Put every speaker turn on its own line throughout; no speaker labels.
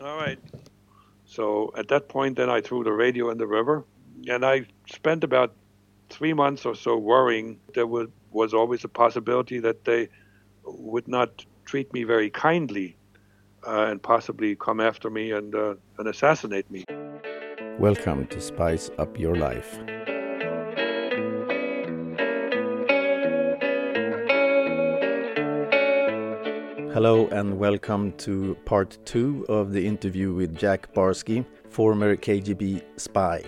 All right. So at that point, then I threw the radio in the river, and I spent about three months or so worrying. There was, was always a possibility that they would not treat me very kindly uh, and possibly come after me and, uh, and assassinate me.
Welcome to Spice Up Your Life. Hello and welcome to part two of the interview with Jack Barsky, former KGB spy,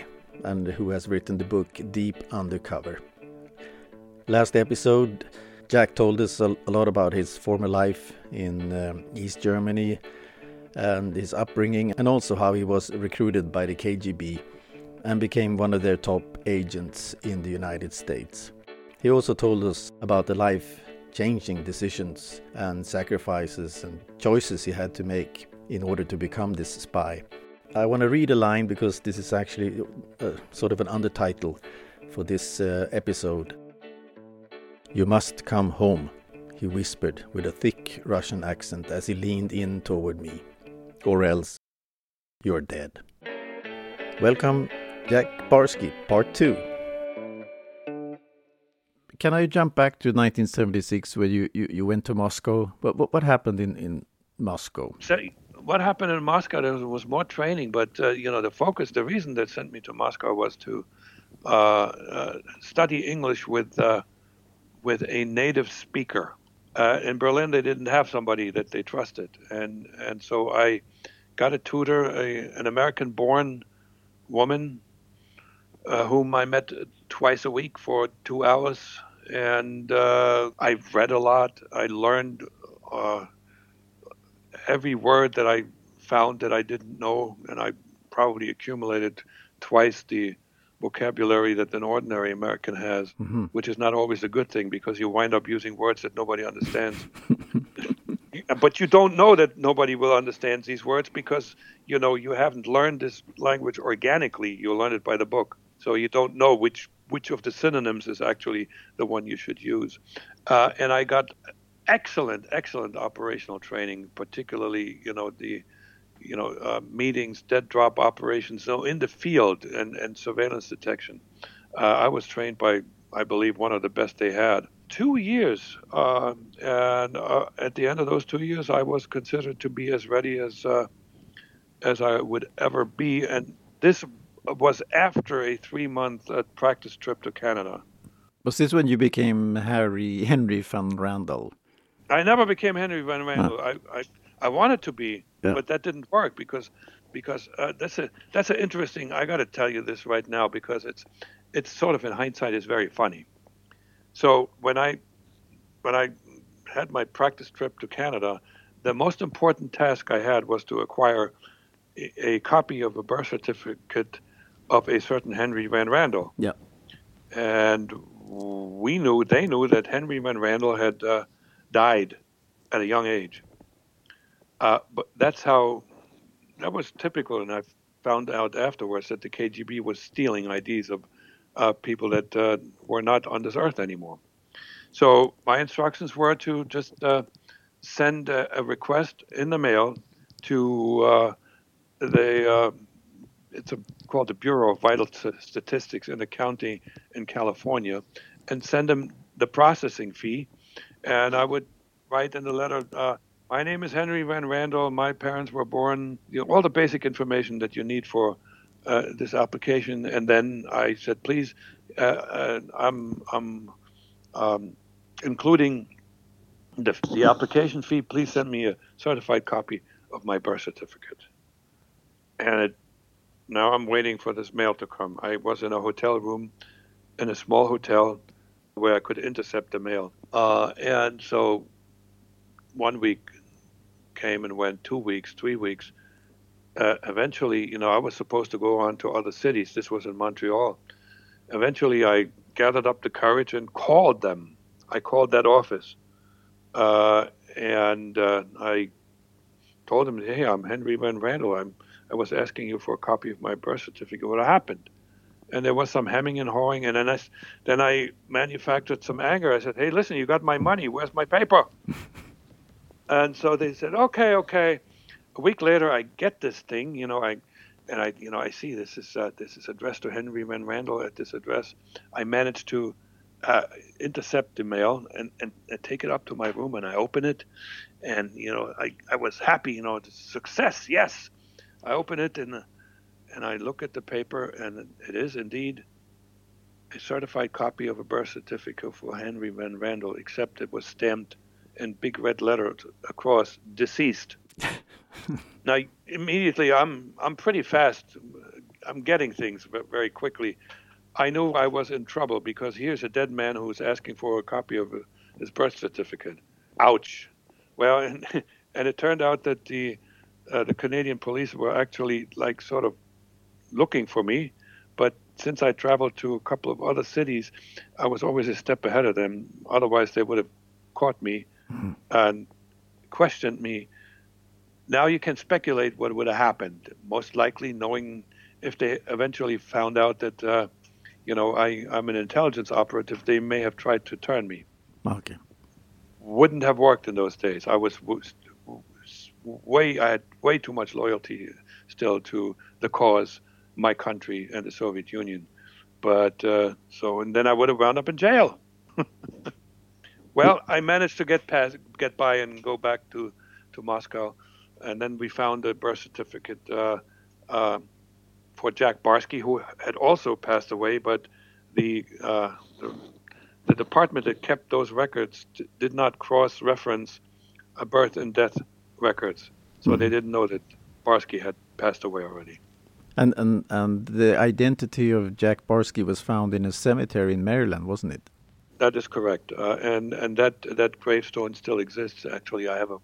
and who has written the book Deep Undercover. Last episode, Jack told us a, lot about his former life in um, East Germany and his upbringing, and also how he was recruited by the KGB and became one of their top agents in the United States. He also told us about the life changing decisions and sacrifices and choices he had to make in order to become this spy. I want to read a line because this is actually uh, sort of an undertitle for this uh, episode. You must come home, he whispered with a thick Russian accent as he leaned in toward me, or else you're dead. Welcome, Jack Barsky, Part 2 can I jump back to 1976 where you, you, you went to Moscow? What, what, what happened in, in Moscow?
So what happened in Moscow there was, more training, but uh, you know the focus, the reason that sent me to Moscow was to uh, uh, study English with uh, with a native speaker. Uh, in Berlin, they didn't have somebody that they trusted, and and so I got a tutor, a, an American-born woman uh, whom I met twice a week for two hours and uh, I've read a lot. I learned uh, every word that I found that I didn't know, and I probably accumulated twice the vocabulary that an ordinary American has, mm-hmm. which is not always a good thing because you wind up using words that nobody understands. but you don't know that nobody will understand these words because you know you haven't learned this language organically. You learn it by the book, so you don't know which which of the synonyms is actually the one you should use. Uh, and I got excellent, excellent operational training, particularly, you know, the, you know, uh, meetings, dead drop operations, so in the field and, and surveillance detection. Uh, I was trained by, I believe, one of the best they had. Two years, uh, and uh, at the end of those two years, I was considered to be as ready as uh, as I would ever be. And this was after a three month uh, practice trip to Canada.
Was this when you became Harry Henry van Randall?
I never became Henry van Randall. Huh. I, I, I wanted to be, yeah. but that didn't work because because uh, that's a that's an interesting. I got to tell you this right now because it's it's sort of in hindsight is very funny. So when I when I had my practice trip to Canada, the most important task I had was to acquire a, a copy of a birth certificate of a certain Henry Van Randall.
Yeah.
And we knew, they knew that Henry Van Randall had uh, died at a young age. Uh, but that's how, that was typical. And I found out afterwards that the KGB was stealing IDs of uh, people that uh, were not on this earth anymore. So my instructions were to just uh, send a, a, request in the mail to uh, the it's a, called the Bureau of Vital Statistics in the county in California, and send them the processing fee. And I would write in the letter, uh, "My name is Henry Van Randall. My parents were born." You know, all the basic information that you need for uh, this application. And then I said, "Please, uh, uh I'm I'm um, including the, the application fee. Please send me a certified copy of my birth certificate." And it now I'm waiting for this mail to come. I was in a hotel room, in a small hotel, where I could intercept the mail. Uh, and so one week came and went, two weeks, three weeks. Uh, eventually, you know, I was supposed to go on to other cities. This was in Montreal. Eventually, I gathered up the courage and called them. I called that office. Uh, and uh, I told them, hey, I'm Henry Van Randall. I'm I was asking you for a copy of my birth certificate. What happened? And there was some hemming and hawing, and then I, then I manufactured some anger. I said, "Hey, listen, you got my money. Where's my paper?" and so they said, "Okay, okay, a week later, I get this thing, you know, I and I, you know, I see this is uh, this is addressed to Henry Van Randel at this address. I managed to uh, intercept the mail and, and, and, take it up to my room, and I open it, and you know, I, I was happy, you know, it's success, yes. I open it and and I look at the paper, and it is indeed a certified copy of a birth certificate for Henry Van Randel, except it was stamped in big red letters across deceased. now immediately I'm I'm pretty fast. I'm getting things very quickly. I knew I was in trouble because here's a dead man who's asking for a copy of his birth certificate. Ouch. Well, and, and it turned out that the uh, the Canadian police were actually like sort of looking for me, but since I traveled to a couple of other cities, I was always a step ahead of them. Otherwise, they would have caught me mm-hmm. and questioned me now you can speculate what would have happened. Most likely, knowing if they eventually found out that, uh, you know, I, I'm an intelligence operative, they may have tried to turn me.
Okay.
Wouldn't have worked in those days. I was way, I had way too much loyalty still to the cause, my country, and the Soviet Union. But uh, so, and then I would have wound up in jail. well, I managed to get past, get by, and go back to to Moscow and then we found a birth certificate uh, uh, for Jack Barsky, who had also passed away, but the, uh, the, the department that kept those records t- did not cross-reference a birth and death records, so mm-hmm. they didn't know that Barsky had passed away already.
And, and and the identity of Jack Barsky was found in a cemetery in Maryland, wasn't it?
That is correct, uh, and and that that gravestone still exists. Actually, I have a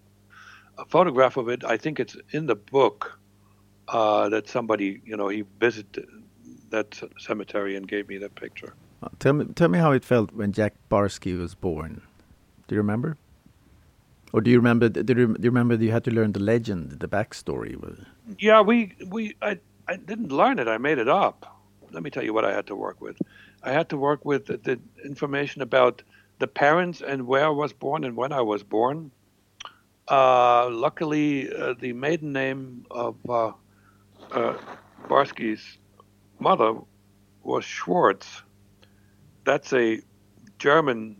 a photograph of it. I think it's in the book uh, that somebody, you know, he visited that cemetery and gave me that picture.
Tell me, tell me how it felt when Jack Barsky was born. Do you remember? Or do you remember? Do you, do you remember you had to learn the legend, the backstory?
Yeah, we we I I didn't learn it. I made it up. Let me tell you what I had to work with. I had to work with the, the information about the parents and where I was born and when I was born uh, luckily, uh, the maiden name of uh, uh, Barsky's mother was Schwartz. That's a German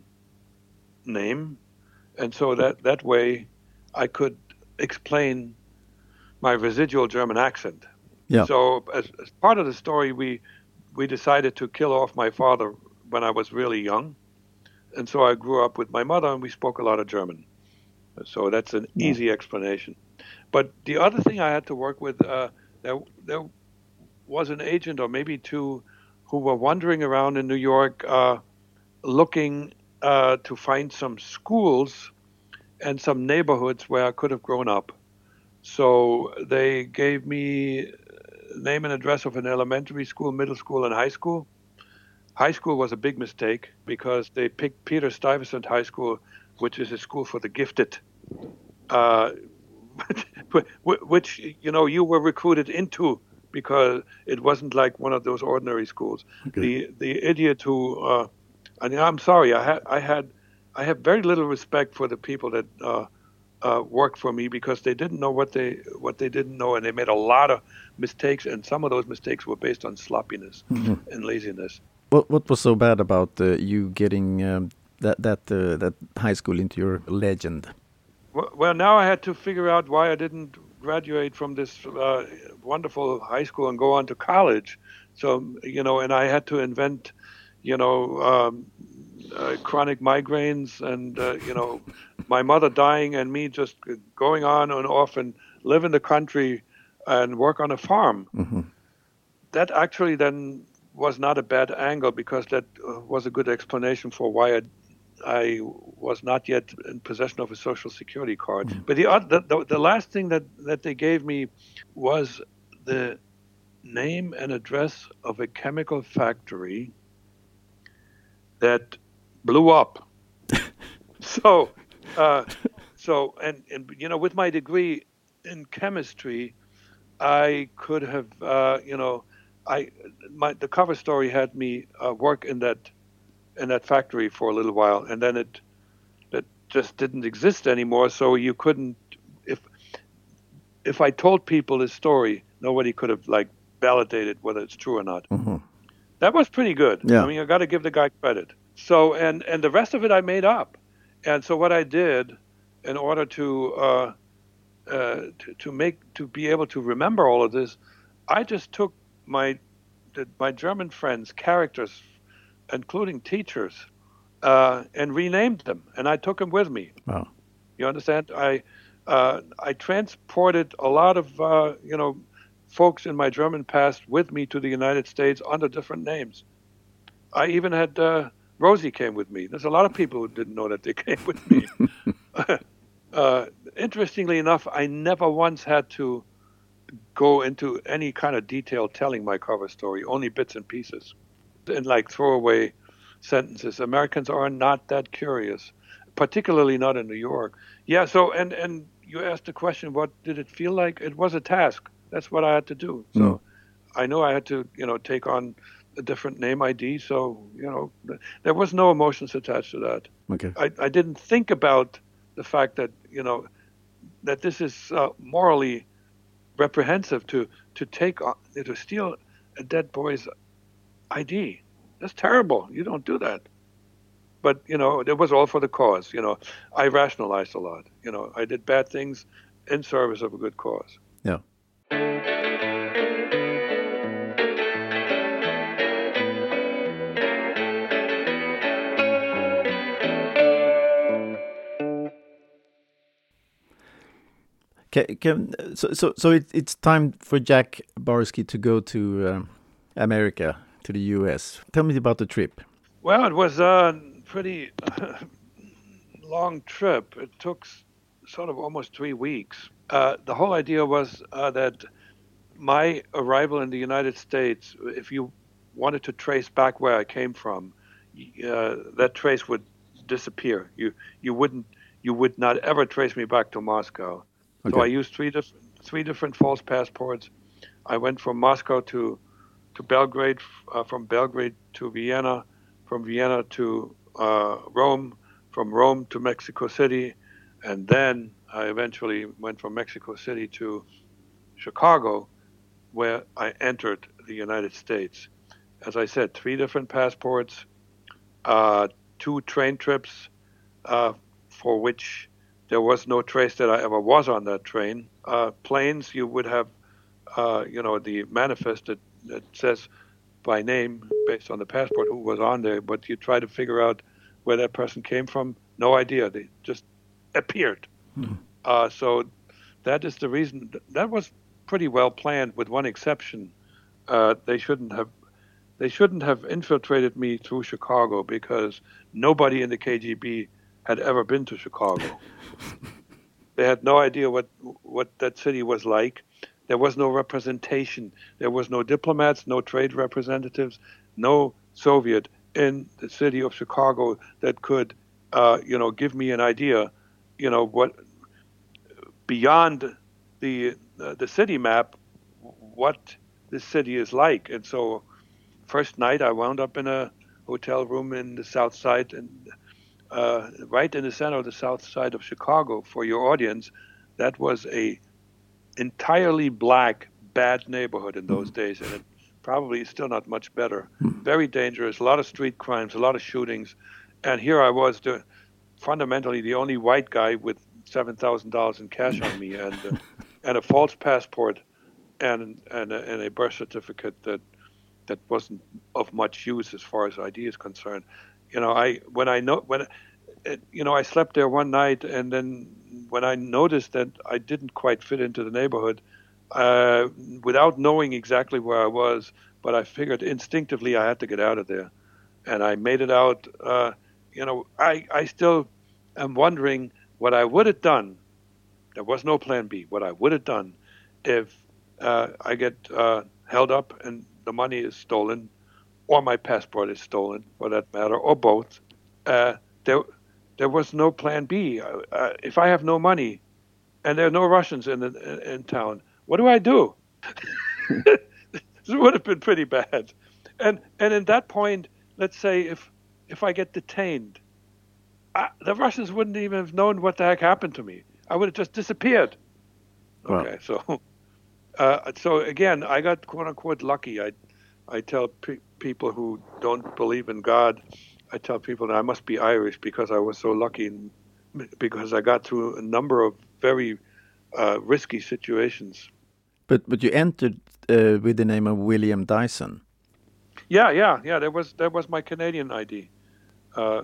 name, and so that that way I could explain my residual German accent.
Yeah.
So as, as part of the story, we we decided to kill off my father when I was really young, and so I grew up with my mother, and we spoke a lot of German. So that's an yeah. easy explanation. But the other thing I had to work with, uh, there, there was an agent or maybe two who were wandering around in New York uh, looking uh, to find some schools and some neighborhoods where I could have grown up. So they gave me name and address of an elementary school, middle school, and high school. High school was a big mistake because they picked Peter Stuyvesant High School, which is a school for the gifted uh, which you know you were recruited into because it wasn't like one of those ordinary schools. Okay. The the idiot who, uh, I mean, I'm sorry, I had I had I have very little respect for the people that uh, uh, worked for me because they didn't know what they what they didn't know, and they made a lot of mistakes, and some of those mistakes were based on sloppiness mm-hmm. and laziness.
What what was so bad about uh, you getting um, that that uh, that high school into your legend?
Well, now I had to figure out why I didn't graduate from this uh, wonderful high school and go on to college. So, you know, and I had to invent, you know, um, uh, chronic migraines and, uh, you know, my mother dying and me just going on and off and live in the country and work on a farm. Mm-hmm. That actually then was not a bad angle because that uh, was a good explanation for why I I was not yet in possession of a social security card. Mm-hmm. But the, the, the last thing that that they gave me was the name and address of a chemical factory that blew up. so, uh, so and and you know, with my degree in chemistry, I could have uh, you know, I my the cover story had me uh, work in that in that factory for a little while, and then it it just didn't exist anymore. So you couldn't if if I told people this story, nobody could have like validated whether it's true or not.
Mm-hmm.
That was pretty good.
Yeah.
I mean, I got to give the guy credit. So, and and the rest of it I made up. And so what I did, in order to uh, uh, to, to make to be able to remember all of this, I just took my my German friends' characters, including teachers, uh, and renamed them, and I took them with me.
Wow.
You understand? I uh, I transported a lot of uh, you know folks in my German past with me to the United States under different names. I even had uh, Rosie came with me. There's a lot of people who didn't know that they came with me. uh, interestingly enough, I never once had to go into any kind of detail telling my cover story, only bits and pieces, and like throwaway sentences. Americans are not that curious, particularly not in New York. Yeah. So, and and you asked the question, what did it feel like? It was a task. That's what I had to do. So,
Mm.
I knew I had to, you know, take on a different name ID. So, you know, th- there was no emotions attached to that.
Okay.
I, I didn't think about the fact that you know that this is uh, morally reprehensive to to take on, to steal a dead boy's ID. That's terrible. You don't do that. But you know, it was all for the cause. You know, I rationalized a lot. You know, I did bad things in service of a good cause.
Yeah. Can, can, so so, so it, it's time for Jack Barsky to go to um, America, to the US. Tell me about the trip.
Well, it was a pretty long trip. It took sort of almost three weeks. Uh, the whole idea was uh, that my arrival in the United States, if you wanted to trace back where I came from, uh, that trace would disappear. You you wouldn't you would not ever trace me back to Moscow. So I used three diff- three different false passports. I went from Moscow to to Belgrade, uh, from Belgrade to Vienna, from Vienna to uh, Rome, from Rome to Mexico City, and then I eventually went from Mexico City to Chicago, where I entered the United States. As I said, three different passports, uh, two train trips, uh, for which there was no trace that I ever was on that train. Uh, planes, you would have, uh, you know, the manifest that, that says by name based on the passport who was on there, but you try to figure out where that person came from. No idea. They just appeared. Uh, so that is the reason. That was pretty well planned, with one exception. Uh, they shouldn't have. They shouldn't have infiltrated me through Chicago because nobody in the KGB had ever been to Chicago. they had no idea what what that city was like. There was no representation. There was no diplomats, no trade representatives, no Soviet in the city of Chicago that could, uh, you know, give me an idea, you know, what beyond the uh, the city map, what this city is like. And so, first night I wound up in a hotel room in the South Side and uh, right in the center of the South Side of Chicago. For your audience, that was a entirely black, bad neighborhood in those days, and it probably is still not much better. Very dangerous, a lot of street crimes, a lot of shootings, and here I was, the, fundamentally the only white guy with seven thousand dollars in cash on me, and uh, and a false passport, and and a, and a birth certificate that that wasn't of much use as far as ID is concerned. You know, I when I know when it, you know I slept there one night, and then when I noticed that I didn't quite fit into the neighborhood, uh, without knowing exactly where I was, but I figured instinctively I had to get out of there, and I made it out. Uh, you know, I I still am wondering what I would have done. There was no plan B. What I would have done if uh, I get uh, held up and the money is stolen, or my passport is stolen, for that matter, or both. Uh, there, there was no plan B. Uh, uh, if I have no money, and there are no Russians in the, in town, what do I do? this would have been pretty bad. And and in that point, let's say if if I get detained, I, the Russians wouldn't even have known what the heck happened to me. I would have just disappeared. Okay, so uh, so again, I got quote unquote lucky. I I tell pe- people who don't believe in God, I tell people that I must be Irish because I was so lucky, in, because I got through a number of very uh, risky situations.
But but you entered uh, with the name of William Dyson.
Yeah, yeah, yeah. That was that was my Canadian ID, uh,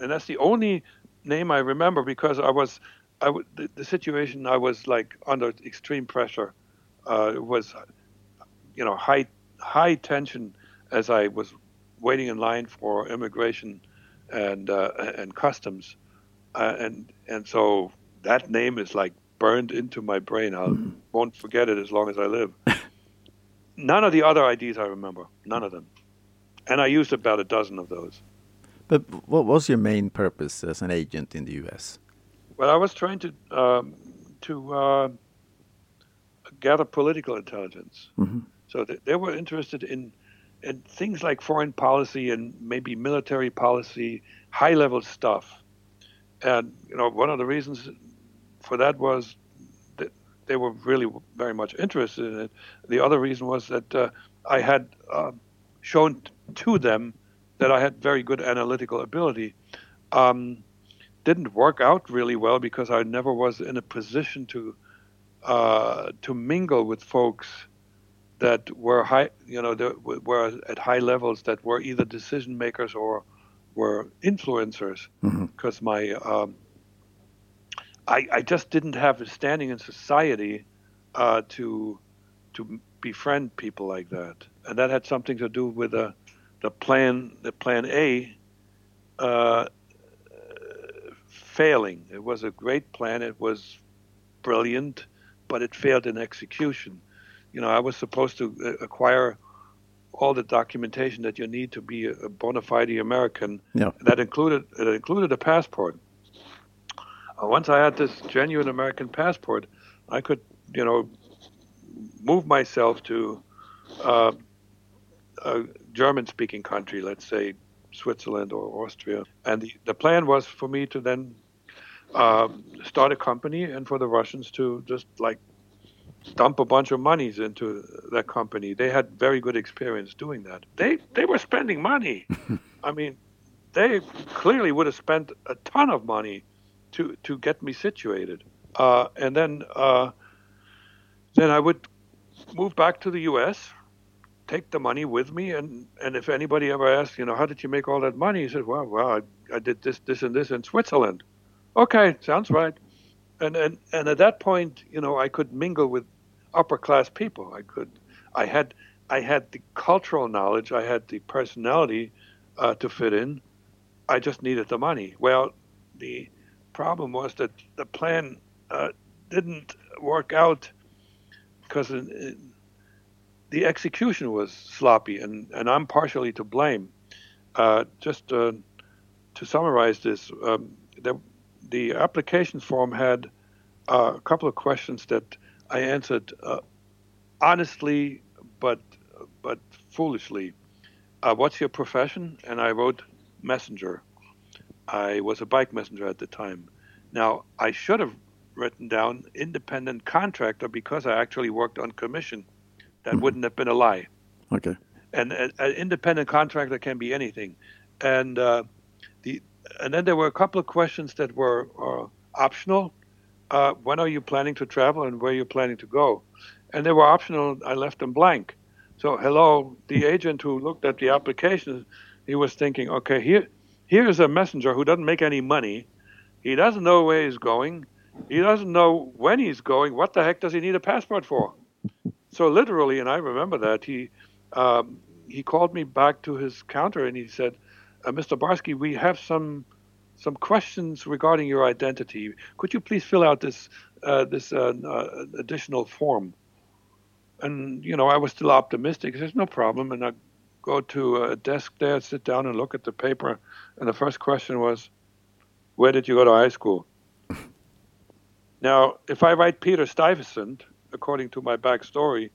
and that's the only name I remember because I was I w- the, the situation I was like under extreme pressure. Uh, was you know high high tension as I was waiting in line for immigration and uh, and customs, uh, and and so that name is like burned into my brain. I mm-hmm. won't forget it as long as I live. None of the other IDs I remember. None of them, and I used about a dozen of those.
But what was your main purpose as an agent in the U.S.?
Well, I was trying to um, to uh, gather political intelligence. Mm-hmm. So th- they were interested in in things like foreign policy and maybe military policy, high level stuff. And you know, one of the reasons for that was that they were really very much interested in it. The other reason was that uh, I had uh, shown to them that I had very good analytical ability. Um, didn't work out really well because I never was in a position to uh, to mingle with folks that were high, you know, were at high levels that were either decision makers or were influencers. Because mm-hmm. my, um, I, I just didn't have a standing in society uh, to to befriend people like that, and that had something to do with the the plan, the plan A. Uh, failing. It was a great plan. It was brilliant, but it failed in execution. You know, I was supposed to uh, acquire all the documentation that you need to be a bona fide American. Yeah. That included it included a passport. Uh, once I had this genuine American passport, I could, you know, move myself to uh, a German-speaking country, let's say Switzerland or Austria. And the, the plan was for me to then um, start a company and for the Russians to just like dump a bunch of monies into that company. They had very good experience doing that. They they were spending money. I mean, they clearly would have spent a ton of money to to get me situated. Uh, and then uh, then I would move back to the U.S., take the money with me, and and if anybody ever asked, you know, how did you make all that money? He said, well, well, I, I did this, this, and this in Switzerland. Okay, sounds right. And, and and at that point, you know, I could mingle with upper class people. I could, I had, I had the cultural knowledge. I had the personality uh, to fit in. I just needed the money. Well, the problem was that the plan uh, didn't work out because the execution was sloppy, and, and I'm partially to blame. Uh, just uh, to summarize this, um, the, the application form had uh, a couple of questions that I answered uh, honestly, but but foolishly. Uh, what's your profession? And I wrote messenger. I was a bike messenger at the time. Now I should have written down independent contractor because I actually worked on commission. That mm-hmm. wouldn't have been a lie.
Okay.
And an independent contractor can be anything, and uh, the and then there were a couple of questions that were uh, optional. Uh, when are you planning to travel and where are you planning to go? And they were optional. I left them blank. So hello, the agent who looked at the application, he was thinking, okay, here, here is a messenger who doesn't make any money. He doesn't know where he's going. He doesn't know when he's going. What the heck does he need a passport for? So literally, and I remember that he um, he called me back to his counter and he said, uh, "Mr. Barsky, we have some some questions regarding your identity. Could you please fill out this uh, this uh, uh additional form?" And you know, I was still optimistic. There's no problem, and I go to a desk there, sit down, and look at the paper. And the first question was, "Where did you go to high school?" now, if I write Peter Stuyvesant, according to my backstory,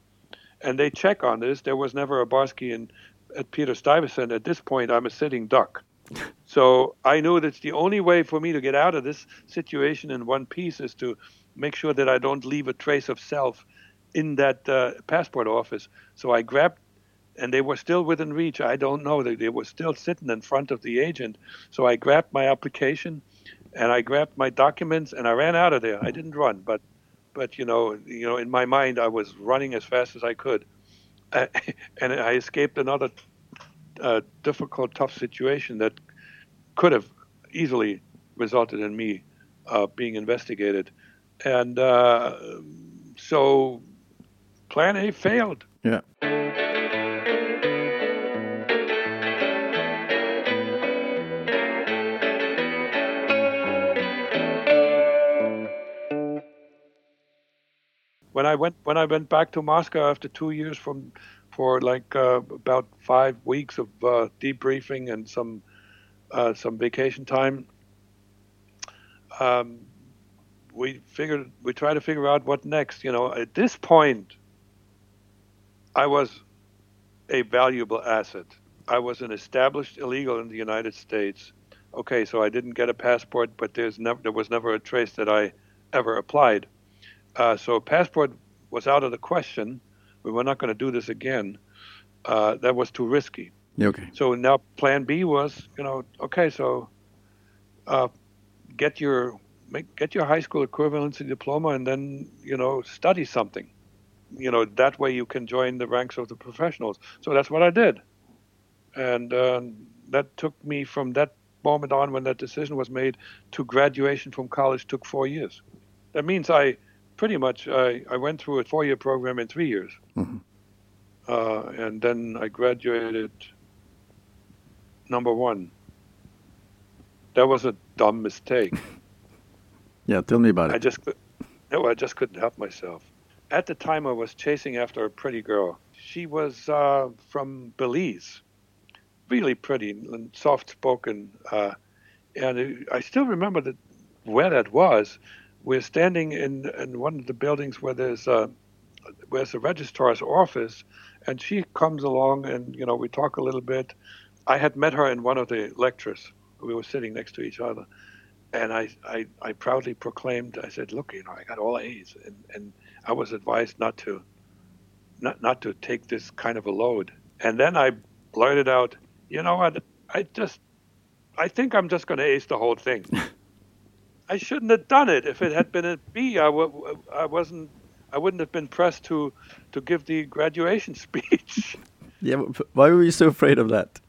and they check on this. There was never a Barsky in, at Peter Stuyvesant. At this point, I'm a sitting duck. So I knew that the only way for me to get out of this situation in one piece is to make sure that I don't leave a trace of self in that uh, passport office. So I grabbed, and they were still within reach. I don't know they, they were still sitting in front of the agent. So I grabbed my application, and I grabbed my documents, and I ran out of there. I didn't run, but but you know you know in my mind I was running as fast as I could, uh, and I escaped another uh, difficult, tough situation that could have easily resulted in me uh, being investigated, and uh, so Plan A failed.
Yeah.
When I went when I went back to Moscow after two years from for like uh, about five weeks of uh, debriefing and some uh, some vacation time. Um, we figured we tried to figure out what next. You know, at this point, I was a valuable asset. I was an established illegal in the United States. Okay, so I didn't get a passport, but there's never there was never a trace that I ever applied. Uh, so passport was out of the question we were not going to do this again. Uh, that was too risky.
Okay.
So now Plan B was, you know, okay, so uh, get your make, get your high school equivalency diploma and then you know study something. You know that way you can join the ranks of the professionals. So that's what I did, and uh, that took me from that moment on when that decision was made to graduation from college took four years. That means I pretty much I, I went through a four year program in three years. Mm-hmm. Uh, and then I graduated number one. That was a dumb mistake.
yeah, tell me about it.
I just no, I just couldn't help myself. At the time, I was chasing after a pretty girl. She was uh, from Belize, really pretty and soft spoken, uh, and I still remember that where that was we're standing in, in one of the buildings where there's a where's the registrar's office, and she comes along and you know we talk a little bit. I had met her in one of the lectures. We were sitting next to each other, and I, I, I proudly proclaimed. I said, "Look, you know, I got all A's," and, and I was advised not to, not not to take this kind of a load. And then I blurted out, "You know what? I just, I think I'm just going to ace the whole thing." I shouldn't have done it. If it had been a B, I w- I wasn't. I wouldn't have been pressed to to give the graduation speech.
Yeah, why were you so afraid of that?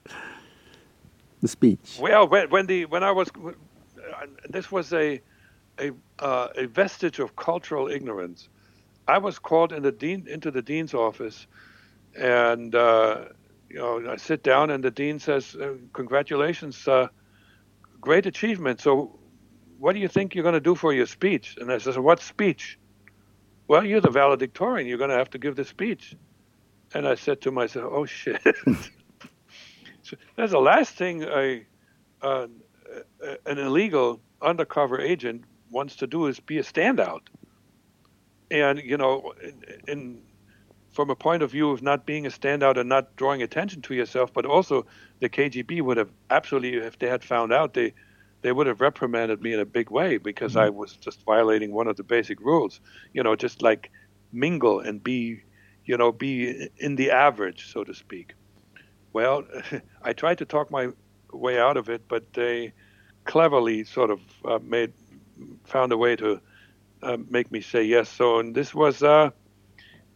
The speech.
Well, when, when the when I was, this was a a uh, a vestige of cultural ignorance. I was called in the dean into the dean's office, and uh, you know I sit down and the dean says, uh, "Congratulations, uh, great achievement." So what do you think you're going to do for your speech? And I said, what speech? Well, you're the valedictorian. You're going to have to give the speech. And I said to myself, oh, shit. so that's the last thing a, uh, an illegal undercover agent wants to do is be a standout. And, you know, in, in from a point of view of not being a standout and not drawing attention to yourself, but also the KGB would have absolutely, if they had found out, they – they would have reprimanded me in a big way because mm-hmm. I was just violating one of the basic rules. You know, just like mingle and be, you know, be in the average, so to speak. Well, I tried to talk my way out of it, but they cleverly sort of uh, made found a way to uh, make me say yes. So, and this was, uh,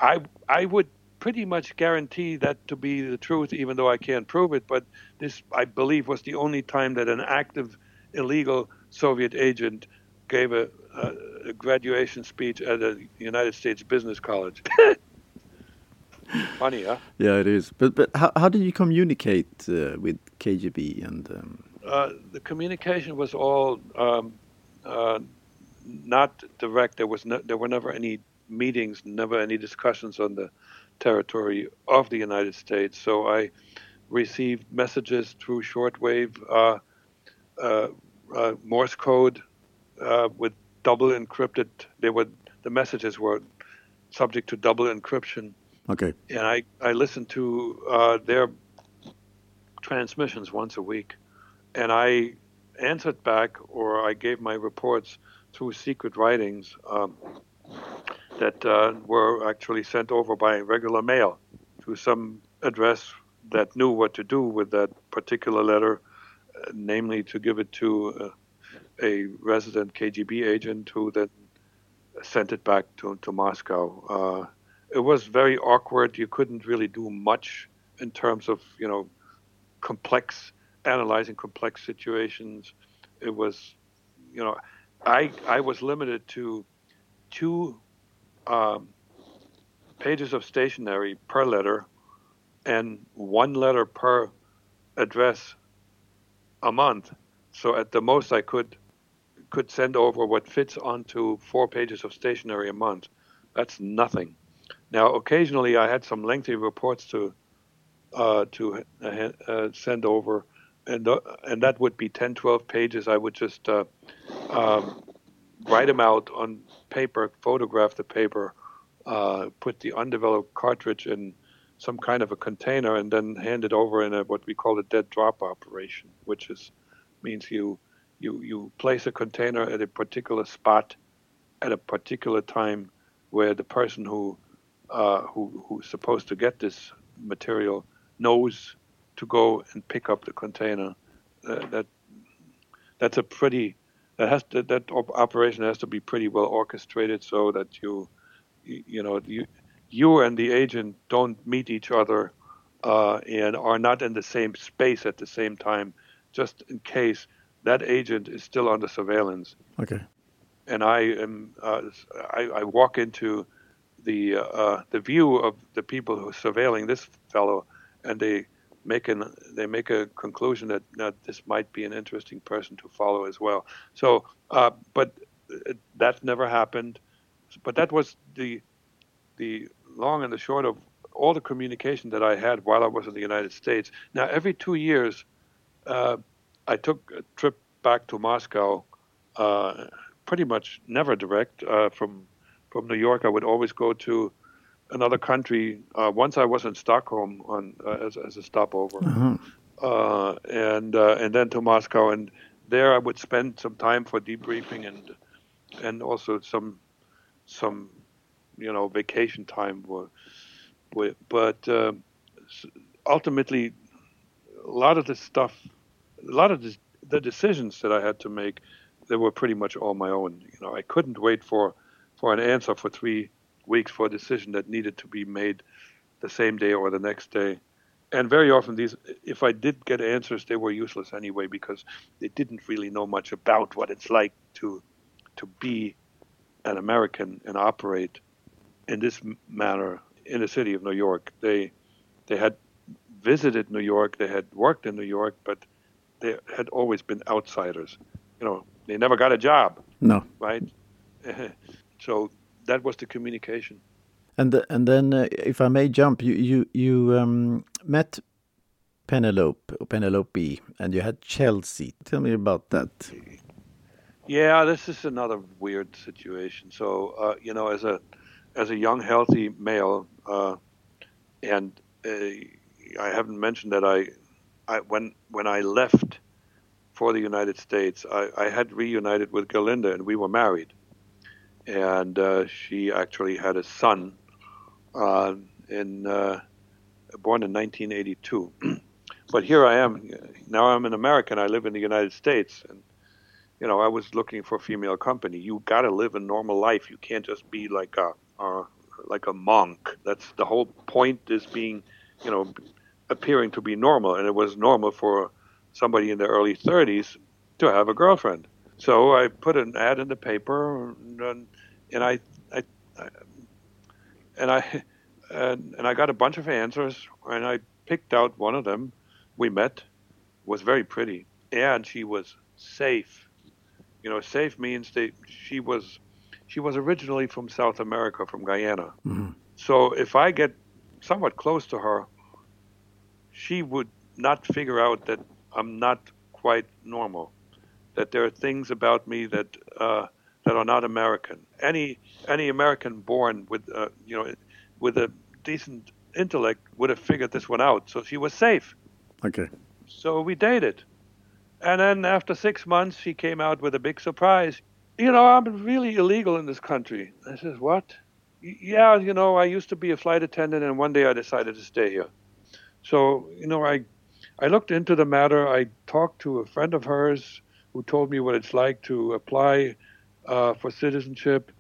I I would pretty much guarantee that to be the truth, even though I can't prove it. But this, I believe, was the only time that an active illegal Soviet agent gave a, a, a graduation speech at a United States business college. Funny, huh?
Yeah, it is. But but how how did you communicate uh, with KGB and? Um...
Uh, the communication was all um, uh, not direct. There was no, there were never any meetings, never any discussions on the territory of the United States. So I received messages through shortwave uh, uh, Morse code uh, with double encrypted. They would the messages were subject to double encryption.
Okay.
And I I listened to uh, their transmissions once a week, and I answered back or I gave my reports through secret writings um, that uh, were actually sent over by regular mail to some address that knew what to do with that particular letter, namely to give it to uh, a resident KGB agent who then sent it back to, to Moscow. Uh, it was very awkward. You couldn't really do much in terms of, you know, complex, analyzing complex situations. It was, you know, I, I was limited to two um, pages of stationery per letter and one letter per address a month. So at the most, I could could send over what fits onto four pages of stationery a month. That's nothing. Now, occasionally, I had some lengthy reports to uh, to uh, uh send over, and uh, and that would be 10, 12 pages. I would just uh, um, write them out on paper, photograph the paper, uh, put the undeveloped cartridge in some kind of a container, and then hand it over in a, what we call a dead drop operation, which is means you you you place a container at a particular spot at a particular time where the person who uh, who who's supposed to get this material knows to go and pick up the container. Uh, that that's a pretty that has to, that operation has to be pretty well orchestrated so that you you know you you and the agent don't meet each other uh, and are not in the same space at the same time, just in case that agent is still under surveillance.
Okay.
And I am uh, I, I, walk into the uh, the view of the people who are surveilling this fellow, and they make an they make a conclusion that, that this might be an interesting person to follow as well. So, uh, but that never happened. But that was the the long and the short of all the communication that I had while I was in the United States. Now, every two years, uh, I took a trip back to Moscow, uh, pretty much never direct. Uh, from from New York, I would always go to another country. Uh, once I was in Stockholm on uh, as, as a stopover, uh-huh. Uh, and uh, and then to Moscow, and there I would spend some time for debriefing and and also some some you know vacation time. Were, but uh, ultimately, a lot of this stuff, a lot of this, the decisions that I had to make, they were pretty much all my own. You know, I couldn't wait for for an answer for three weeks for a decision that needed to be made the same day or the next day. And very often, these, if I did get answers, they were useless anyway because they didn't really know much about what it's like to to be an American and operate in this manner in the city of New York. They they had visited New York, they had worked in New York, but they had always been outsiders. You know, they never got a job.
No.
Right. so that was the communication.
And the, and then, uh, if I may jump, you you you um, met Penelope or Penelope, and you had Chelsea. Tell me about that.
Yeah, this is another weird situation. So uh, you know, as a as a young, healthy male, uh, and uh, I haven't mentioned that I, I when when I left for the United States, I, I had reunited with Gerlinde, and we were married, and uh, she actually had a son, uh, in uh, born in 1982. but here I am now. I'm an American. I live in the United States, and you know, I was looking for female company. You got to live a normal life. You can't just be like a are like a monk. That's the whole point is being, you know, appearing to be normal. And it was normal for somebody in their early 30s to have a girlfriend. So I put an ad in the paper, and, and I, I, I, and I, and, and I got a bunch of answers, and I picked out one of them. We met, was very pretty, and she was safe. You know, safe means that she was she was originally from South America, from Guyana. Mm-hmm. So if I get somewhat close to her, she would not figure out that I'm not quite normal, that there are things about me that uh, that are not American. Any any American born with uh, you know with a decent intellect would have figured this one out. So she was safe.
Okay.
So we dated, and then after six months, she came out with a big surprise you know, I'm really illegal in this country. I says, what? Yeah, you know, I used to be a flight attendant, and one day I decided to stay here. So, you know, I, I looked into the matter. I talked to a friend of hers who told me what it's like to apply uh, for citizenship.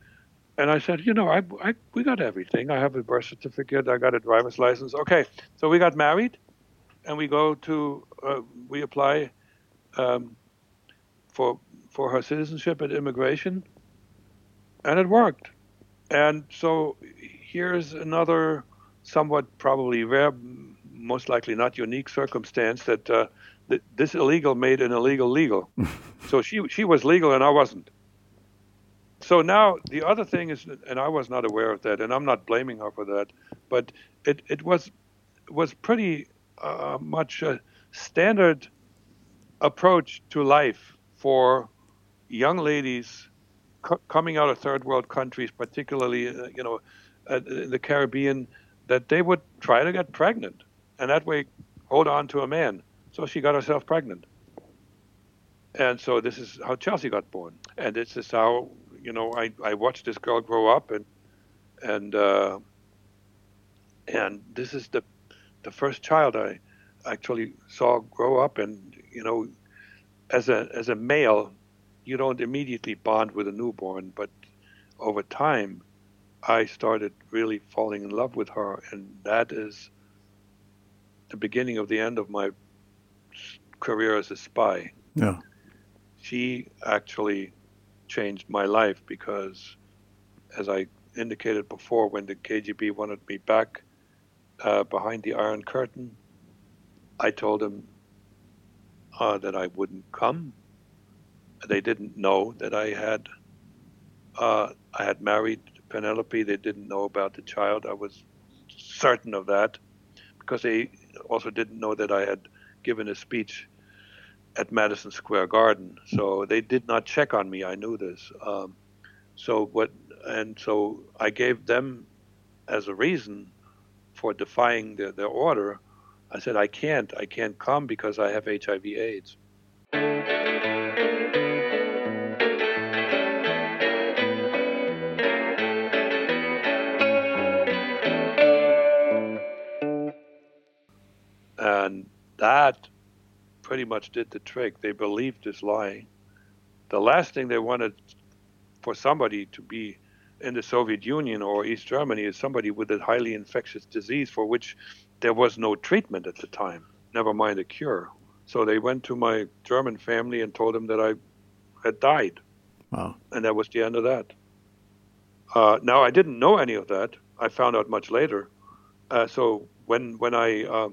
And I said, you know, I, I, we got everything. I have a birth certificate. I got a driver's license. Okay, so we got married, and we go to, uh, we apply um, for for her citizenship and immigration, and it worked. And so here's another somewhat probably rare, most likely not unique circumstance that, uh, that this illegal made an illegal legal. so she she was legal and I wasn't. So now the other thing is, and I was not aware of that, and I'm not blaming her for that, but it it was was pretty uh, much a standard approach to life for young ladies co- coming out of third world countries, particularly uh, you know uh, in the Caribbean, that they would try to get pregnant and that way hold on to a man. So she got herself pregnant. And so this is how Chelsea got born. And this is how, you know, I, I watched this girl grow up and and uh, and this is the the first child I actually saw grow up and you know as a as a male you don't immediately bond with a newborn, but over time, I started really falling in love with her, and that is the beginning of the end of my career as a spy.
Yeah.
She actually changed my life because, as I indicated before, when the KGB wanted me back uh, behind the Iron Curtain, I told them uh, that I wouldn't come they didn't know that I had uh, I had married Penelope. They didn't know about the child. I was certain of that because they also didn't know that I had given a speech at Madison Square Garden. So they did not check on me. I knew this. Um, so what? And so I gave them as a reason for defying their, their order. I said I can't. I can't come because I have HIV/AIDS. Pretty much did the trick. They believed this lie. The last thing they wanted for somebody to be in the Soviet Union or East Germany is somebody with a highly infectious disease for which there was no treatment at the time, never mind a cure. So they went to my German family and told them that I had died.
Wow.
And that was the end of that. Uh, now, I didn't know any of that. I found out much later. Uh, so when, when I uh,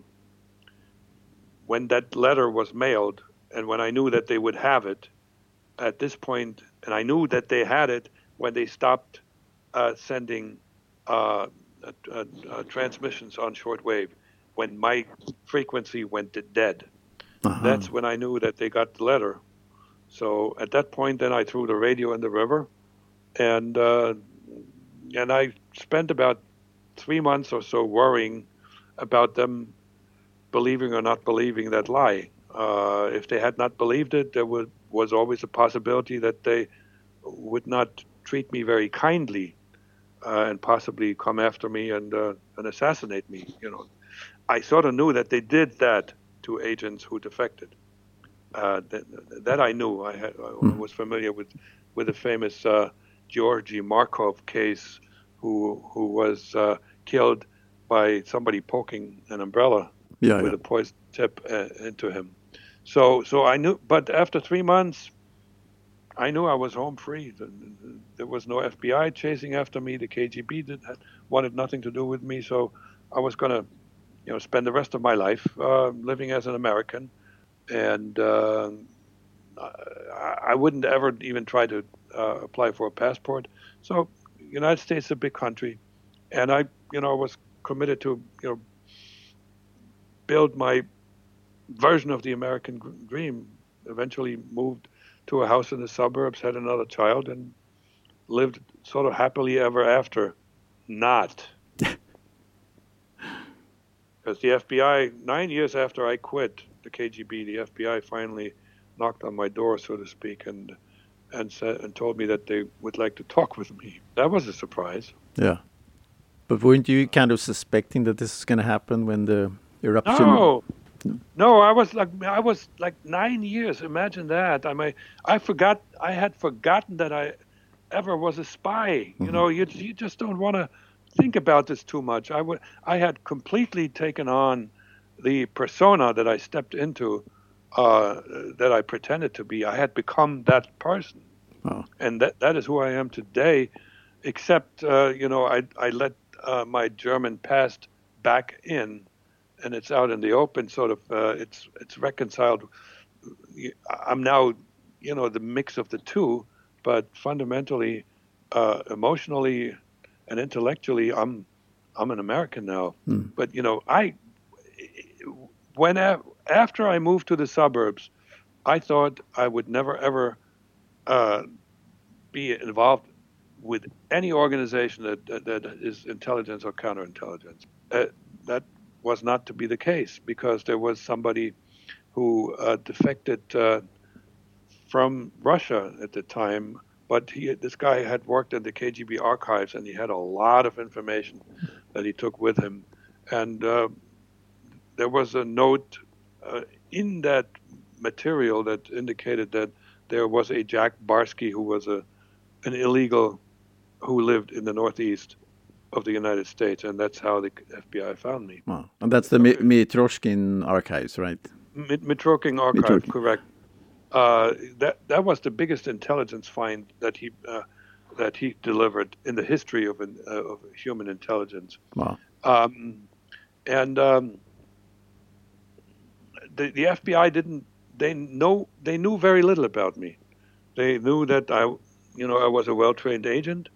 when that letter was mailed and when I knew that they would have it at this point, and I knew that they had it when they stopped uh, sending uh, uh, uh transmissions on shortwave, when my frequency went dead. Uh-huh. That's when I knew that they got the letter. So at that point, then I threw the radio in the river, and uh, and I spent about three months or so worrying about them believing or not believing that lie. Uh, if they had not believed it, there would, was always a possibility that they would not treat me very kindly uh, and possibly come after me and uh, and assassinate me. You know, I sort of knew that they did that to agents who defected. Uh, that, that, I knew. I, had, I hmm. was familiar with with the famous uh, Georgy Markov case, who who was uh, killed by somebody poking an umbrella
yeah,
with
yeah.
a poison tip uh, into him. So, so I knew, but after three months, I knew I was home free. There was no FBI chasing after me. The KGB did, wanted nothing to do with me. So I was going to, you know, spend the rest of my life uh, living as an American, and uh, I wouldn't ever even try to uh, apply for a passport. So, United States is a big country, and I, you know, was committed to, you know, build my version of the American dream. Eventually moved to a house in the suburbs, had another child, and lived sort of happily ever after. Not. Because the FBI, nine years after I quit the KGB, the FBI finally knocked on my door, so to speak, and and said and told me that they would like to talk with me. That was a surprise.
Yeah, but weren't you kind of suspecting that this is going to happen when the
No, no, I was like I was like nine years. Imagine that. I mean, I forgot. I had forgotten that I ever was a spy. Mm-hmm. You know, you you just don't want to think about this too much. I would. I had completely taken on the persona that I stepped into, uh, that I pretended to be. I had become that person, oh. and that that is who I am today. Except, uh, you know, I I let uh, my German past back in and it's out in the open. Sort of, uh, it's it's reconciled. I'm now, you know, the mix of the two, but fundamentally, uh, emotionally, and intellectually, I'm I'm an American now. Mm. But you know, I when after I moved to the suburbs, I thought I would never ever uh, be involved with any organization that, that, that is intelligence or counterintelligence. Uh, that was not to be the case because there was somebody who uh, defected uh, from Russia at the time. But he, this guy had worked in the KGB archives and he had a lot of information that he took with him. And uh, there was a note uh, in that material that indicated that there was a Jack Barsky who was a an illegal who lived in the Northeast of the United States, and that's how the FBI found me.
Wow. And that's the okay. Mitrokhin archives, right?
Mitrokhin archive, correct. Uh, that that was the biggest intelligence find that he uh, that he delivered in the history of an, uh, of human intelligence.
Wow.
Um, and um, the the FBI didn't they know they knew very little about me. They knew that I you know I was a well trained agent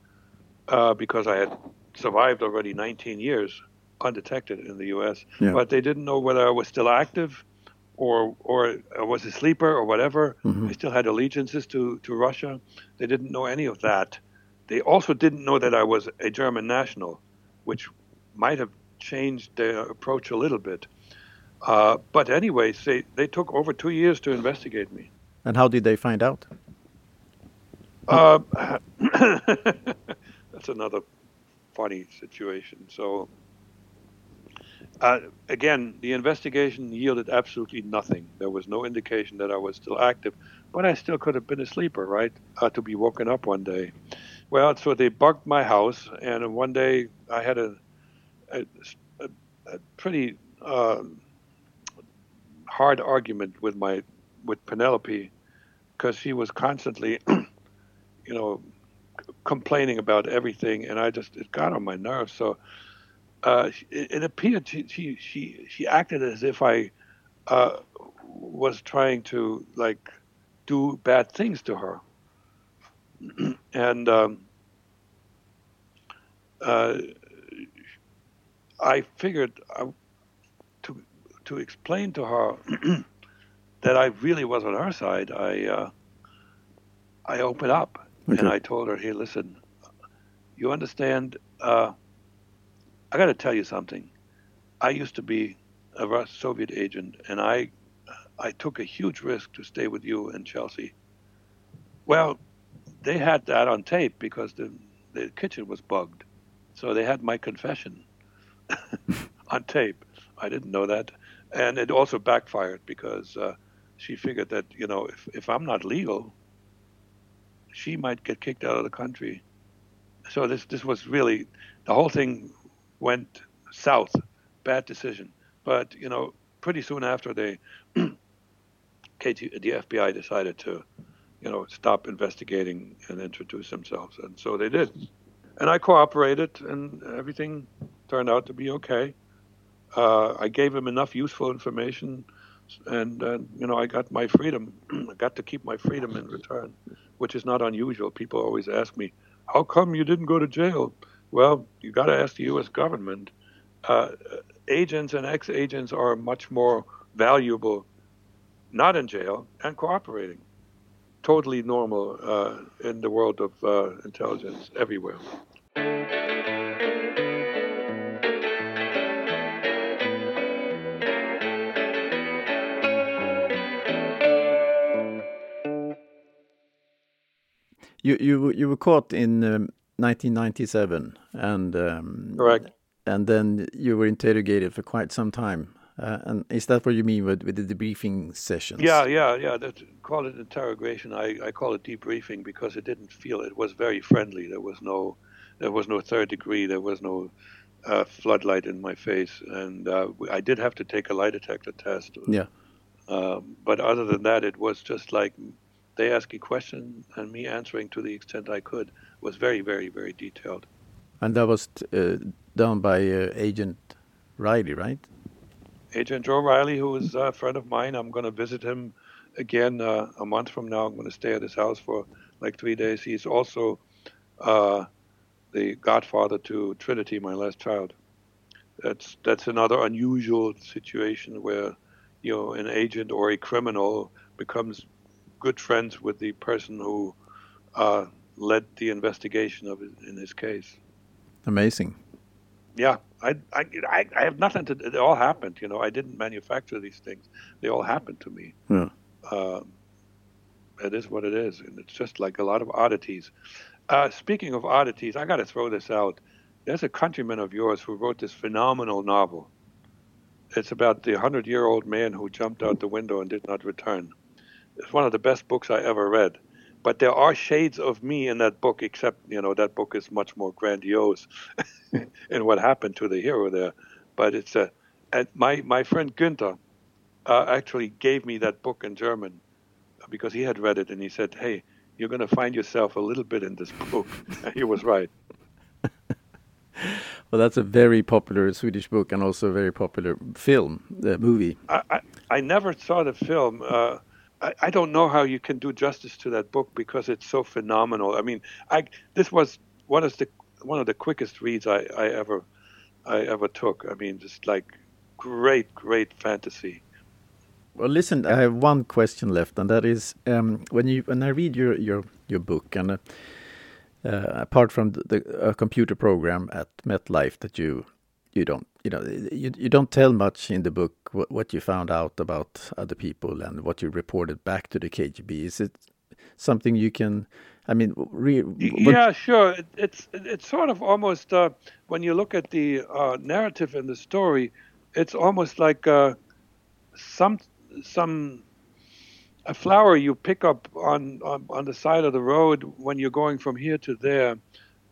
uh, because I had survived already 19 years undetected in the U.S. Yeah. But they didn't know whether I was still active, or or I was a sleeper or whatever. Mm-hmm. I still had allegiances to to Russia. They didn't know any of that. They also didn't know that I was a German national, which might have changed their approach a little bit. Uh, but anyway, they, they took over two years to investigate me.
And how did they find out?
Uh, that's another funny situation. So, uh, again, the investigation yielded absolutely nothing. There was no indication that I was still active, but I still could have been a sleeper, right? Uh, to be woken up one day. Well, so they bugged my house, and one day I had a, a, a pretty uh, hard argument with my with Penelope because she was constantly, you know, complaining about everything, and I just it got on my nerves. So uh, it, it, appeared she, she she she acted as if I uh, was trying to like do bad things to her, and um, uh, I figured uh, to to explain to her that I really was on her side. I uh, I opened up Okay. And I told her, hey, listen, you understand, uh, I got to tell you something. I used to be a Soviet agent, and I, I took a huge risk to stay with you in Chelsea. Well, they had that on tape because the, the kitchen was bugged. So they had my confession on tape. I didn't know that. And it also backfired because uh, she figured that, you know, if, if I'm not legal, she might get kicked out of the country. So this this was really the whole thing went south. Bad decision. But you know, pretty soon after they, KT, the FBI decided to, you know, stop investigating and introduce themselves, and so they did. And I cooperated, and everything turned out to be okay. Uh, I gave him enough useful information, and uh, you know, I got my freedom. I got to keep my freedom in return which is not unusual. People always ask me, "How come you didn't go to jail?" Well, you got to ask the U.S. government. Uh, agents and ex-agents are much more valuable, not in jail and cooperating. Totally normal uh, in the world of uh, intelligence everywhere.
You you you were caught in um, 1997, and um,
correct.
And then you were interrogated for quite some time. Uh, and is that what you mean with, with the debriefing sessions?
Yeah, yeah, yeah. That, call it interrogation. I, I call it debriefing because it didn't feel it was very friendly. There was no there was no third degree. There was no uh, floodlight in my face, and uh, I did have to take a lie detector test.
Yeah.
Um, but other than that, it was just like they asking questions and me answering to the extent I could was very, very, very detailed.
And that was uh, done by uh, Agent Riley, right?
Agent Joe Riley, who is a friend of mine. I'm going to visit him again uh, a month from now. I'm going to stay at his house for like three days. He's also uh, the godfather to Trinity, my last child. That's that's another unusual situation where you know an agent or a criminal becomes good friends with the person who uh, led the investigation of it in his case.
Amazing.
Yeah, I, I, I have nothing to. It all happened. You know, I didn't manufacture these things. They all happened to me.
Yeah.
Um, it is what it is, and it's just like a lot of oddities. Uh, speaking of oddities, I got to throw this out. There's a countryman of yours who wrote this phenomenal novel. It's about the hundred-year-old man who jumped out the window and did not return. It's one of the best books I ever read. But there are shades of me in that book, except you know that book is much more grandiose in what happened to the hero there. But it's a, and my my friend Günther uh, actually gave me that book in German because he had read it and he said, "Hey, you're going to find yourself a little bit in this book." He was right.
well, that's a very popular Swedish book and also a very popular film, the movie.
I, I, I never saw the film. Uh, I, don't know how you can do justice to that book because it's so phenomenal. I mean, I this was one of the one of the quickest reads I, I ever I ever took. I mean, just like great, great fantasy.
Well, listen, I have one question left, and that is um, when you when I read your your your book, and uh, uh, apart from the, the computer program at MetLife that you you don't you know you, you don't tell much in the book what, what you found out about other people and what you reported back to the KGB. Is it something you can? I mean, re,
yeah, sure. It, it's it's sort of almost uh, when you look at the uh, narrative in the story, it's almost like uh, some some a flower you pick up on, on, on the side of the road when you're going from here to there.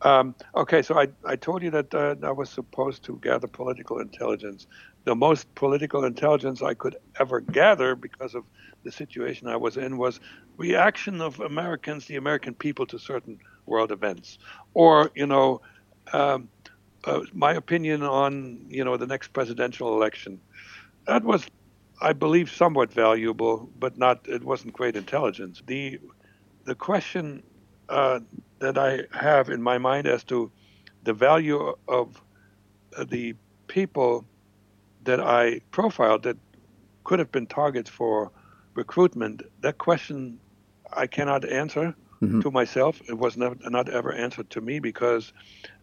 Um, okay, so I, I told you that uh, I was supposed to gather political intelligence. The most political intelligence I could ever gather because of the situation I was in was reaction of Americans, the American people, to certain world events, or you know, um, uh, my opinion on you know the next presidential election. That was I believe, somewhat valuable, but not. It wasn't great intelligence. The the question uh, that I have in my mind as to the value of uh, the people that I profiled that could have been targets for recruitment. That question I cannot answer mm-hmm. to myself. It was never, not ever answered to me because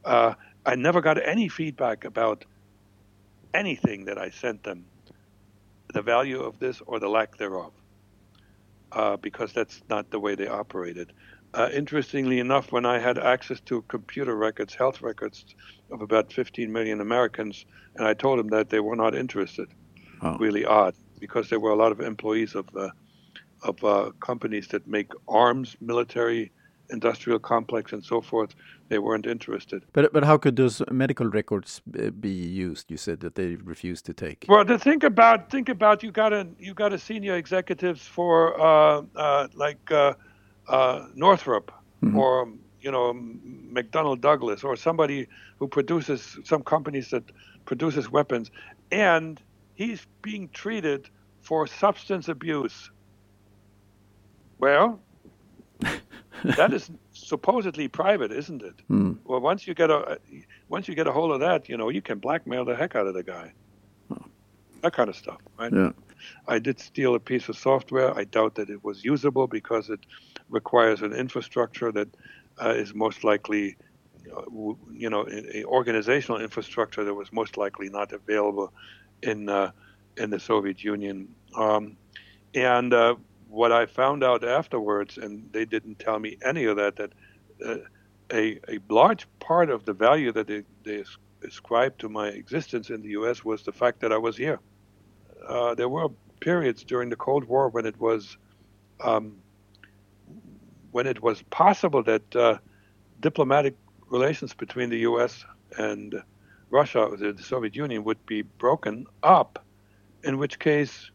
uh, I never got any feedback about anything that I sent them the value of this or the lack thereof, uh, because that's not the way they operated. Uh, interestingly enough, when I had access to computer records, health records of about 15 million Americans, and I told them that they were not interested. Oh. Really odd, because there were a lot of employees of uh, of uh, companies that make arms, military industrial complex and so forth, they weren't interested.
But but how could those medical records uh, be used? You said that they refused to take.
Well, to think about think about you got a you got a senior executives for uh, uh, like uh, Northrop mm -hmm. or you know McDonnell Douglas or somebody who produces some companies that produces weapons, and he's being treated for substance abuse. Well, that is supposedly private, isn't it?
Mm.
Well, once you get a once you get a hold of that, you know, you can blackmail the heck out of the guy. Oh. That kind of stuff, right?
Yeah.
I did steal a piece of software. I doubt that it was usable because it requires an infrastructure that uh, is most likely, you know, an organizational infrastructure that was most likely not available in uh, in the Soviet Union. Um, and uh, what I found out afterwards, and they didn't tell me any of that, that uh, a, a large part of the value that they, they ascribed to my existence in the U.S. was the fact that I was here. Uh, there were periods during the Cold War when it was um, when it was possible that uh, diplomatic relations between the U.S. and Russia, the Soviet Union, would be broken up, in which case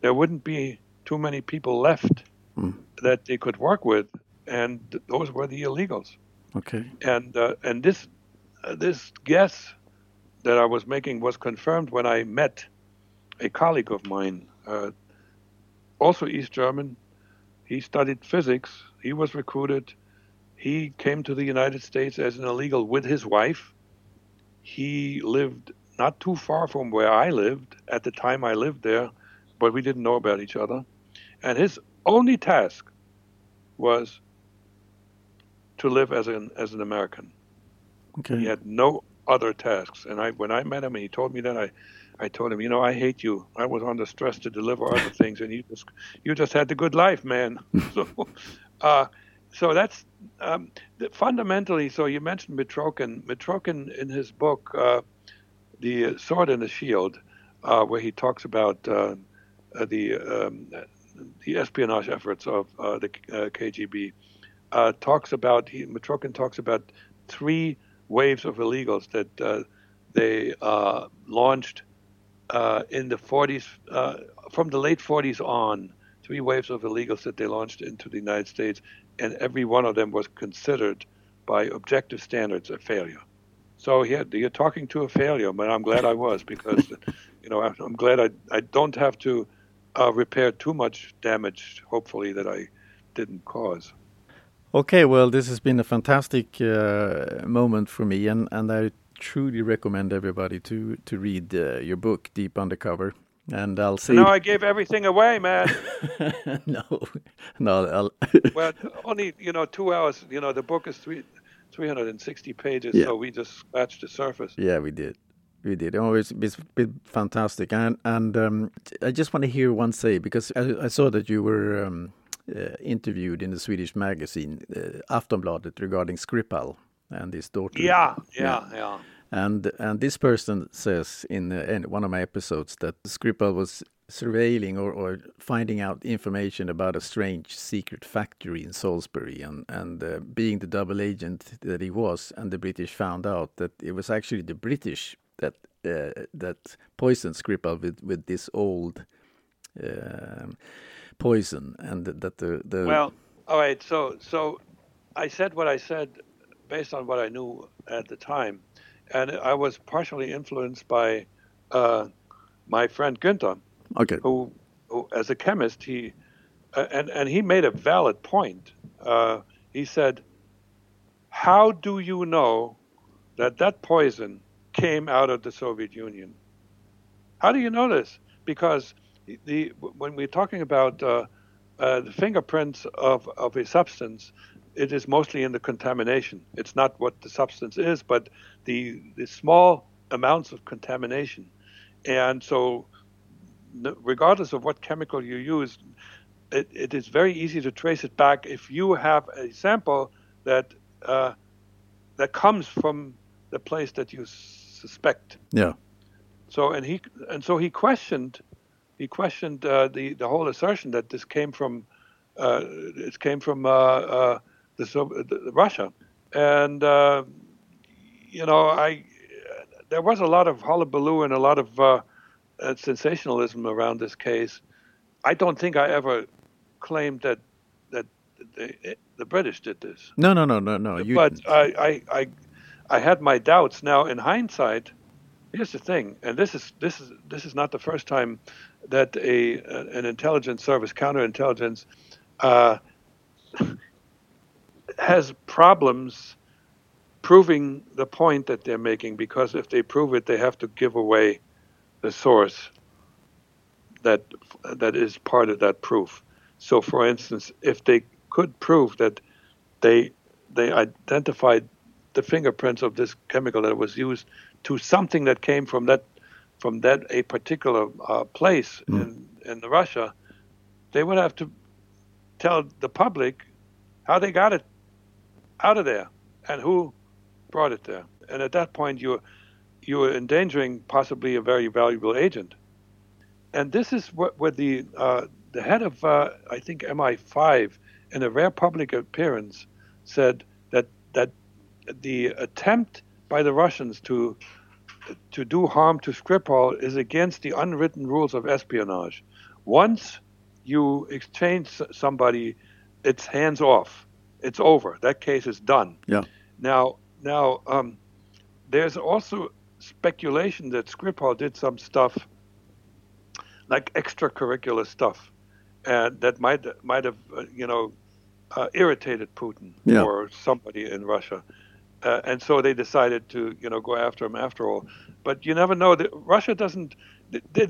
there wouldn't be too many people left mm. that they could work with, and those were the illegals.
Okay.
And uh, and this uh, this guess that I was making was confirmed when I met a colleague of mine, uh, also East German. He studied physics. He was recruited. He came to the United States as an illegal with his wife. He lived not too far from where I lived at the time I lived there, but we didn't know about each other. And his only task was to live as an as an American.
Okay.
He had no other tasks. And I when I met him and he told me that I I told him, you know, I hate you. I was under stress to deliver other things, and you just you just had the good life, man. so, uh, so that's um, fundamentally. So you mentioned Mitrokhin. Mitrokhin in his book, uh, "The Sword and the Shield," uh, where he talks about uh, uh, the um, the espionage efforts of uh, the KGB, talks about he, Mitrokhin talks about three waves of illegals that they launched in the 40s, uh, from the late 40s on, three waves of illegals that they launched into the United States, and every one of them was considered by objective standards a failure. So yeah, you're talking to a failure, but I'm glad I was because, you know, I'm glad I, I don't have to uh, repair too much damage, hopefully, that I didn't cause.
Okay, well, this has been a fantastic uh, moment for me, and, and I truly recommend everybody to to read uh, your book, Deep Undercover. And I'll see.
No, I gave everything away, man.
no, no. I'll
well, only you know two hours. You know the book is three, three hundred and sixty pages, yeah. so we just scratched the surface.
Yeah, we did. We did. Oh, it's, it's been fantastic, and and um, I just want to hear one say because I, I saw that you were um, uh, interviewed in the Swedish magazine uh, Aftonbladet regarding Skripal and his daughter.
Yeah, yeah, yeah. yeah.
And and this person says in, in one of my episodes that Skripal was surveilling or, or finding out information about a strange secret factory in Salisbury and and uh, being the double agent that he was and the British found out that it was actually the British that uh, that poisoned Skripal with with this old um, poison and that the, the
well all right so so I said what I said based on what I knew at the time, and I was partially influenced by uh, my friend Günther,
okay.
who, who, as a chemist, he uh, and and he made a valid point. Uh, he said, "How do you know that that poison came out of the Soviet Union? How do you know this? Because the when we're talking about uh, uh, the fingerprints of, of a substance, it is mostly in the contamination. It's not what the substance is, but the the small amounts of contamination. And so, regardless of what chemical you use, it, it is very easy to trace it back if you have a sample that uh, that comes from the place that you suspect.
Yeah.
So and he and so he questioned he questioned uh, the the whole assertion that this came from uh, it came from uh, uh, the, the Russia, and uh, you know, I there was a lot of hullabaloo and a lot of uh, uh, sensationalism around this case. I don't think I ever claimed that that the, the British did this.
No, no, no, no, no.
You... But I, I, I, I had my doubts. Now, in hindsight, here's the thing, and this is this is this is not the first time that a an intelligence service, counterintelligence, uh, has problems proving the point that they're making because if they prove it, they have to give away the source that that is part of that proof. So, for instance, if they could prove that they they identified the fingerprints of this chemical that was used to something that came from that from that a particular uh, place mm. in in Russia, they would have to tell the public how they got it out of there and who brought it there. And at that point, you're you're endangering possibly a very valuable agent. And this is what, what the uh, the head of uh, I think MI5 in a rare public appearance said that that the attempt by the Russians to to do harm to Skripal is against the unwritten rules of espionage. Once you exchange somebody, it's hands off. It's over. That case is done.
Yeah.
Now, now, um, there's also speculation that Skripal did some stuff, like extracurricular stuff, and that might might have uh, you know uh, irritated Putin
yeah.
or somebody in Russia, uh, and so they decided to you know go after him after all. But you never know. Russia doesn't. They, they,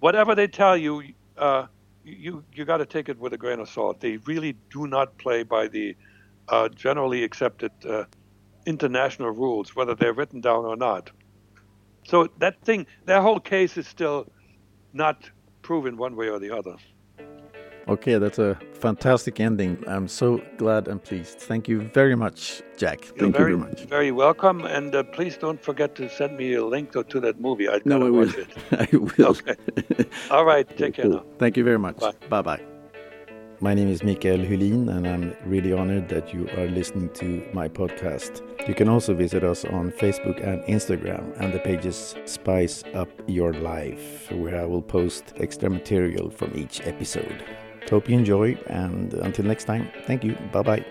whatever they tell you, uh, you you got to take it with a grain of salt. They really do not play by the uh, generally accepted uh, international rules, whether they're written down or not. So that thing, their whole case is still not proven one way or the other.
Okay, that's a fantastic ending. I'm so glad and pleased. Thank you very much, Jack.
You're
Thank
very,
you very much.
Very welcome, and uh, please don't forget to send me a link to, to that movie. I
no, I will.
watch it.
I will.
Okay. All right. Take care now.
Thank you very much.
Bye
bye. My name is Mikael Hylin, and I'm really honored that you are listening to my podcast. You can also visit us on Facebook and Instagram, and the pages Spice Up Your Life, where I will post extra material from each episode. Hope you enjoy, and until next time, thank you. Bye bye.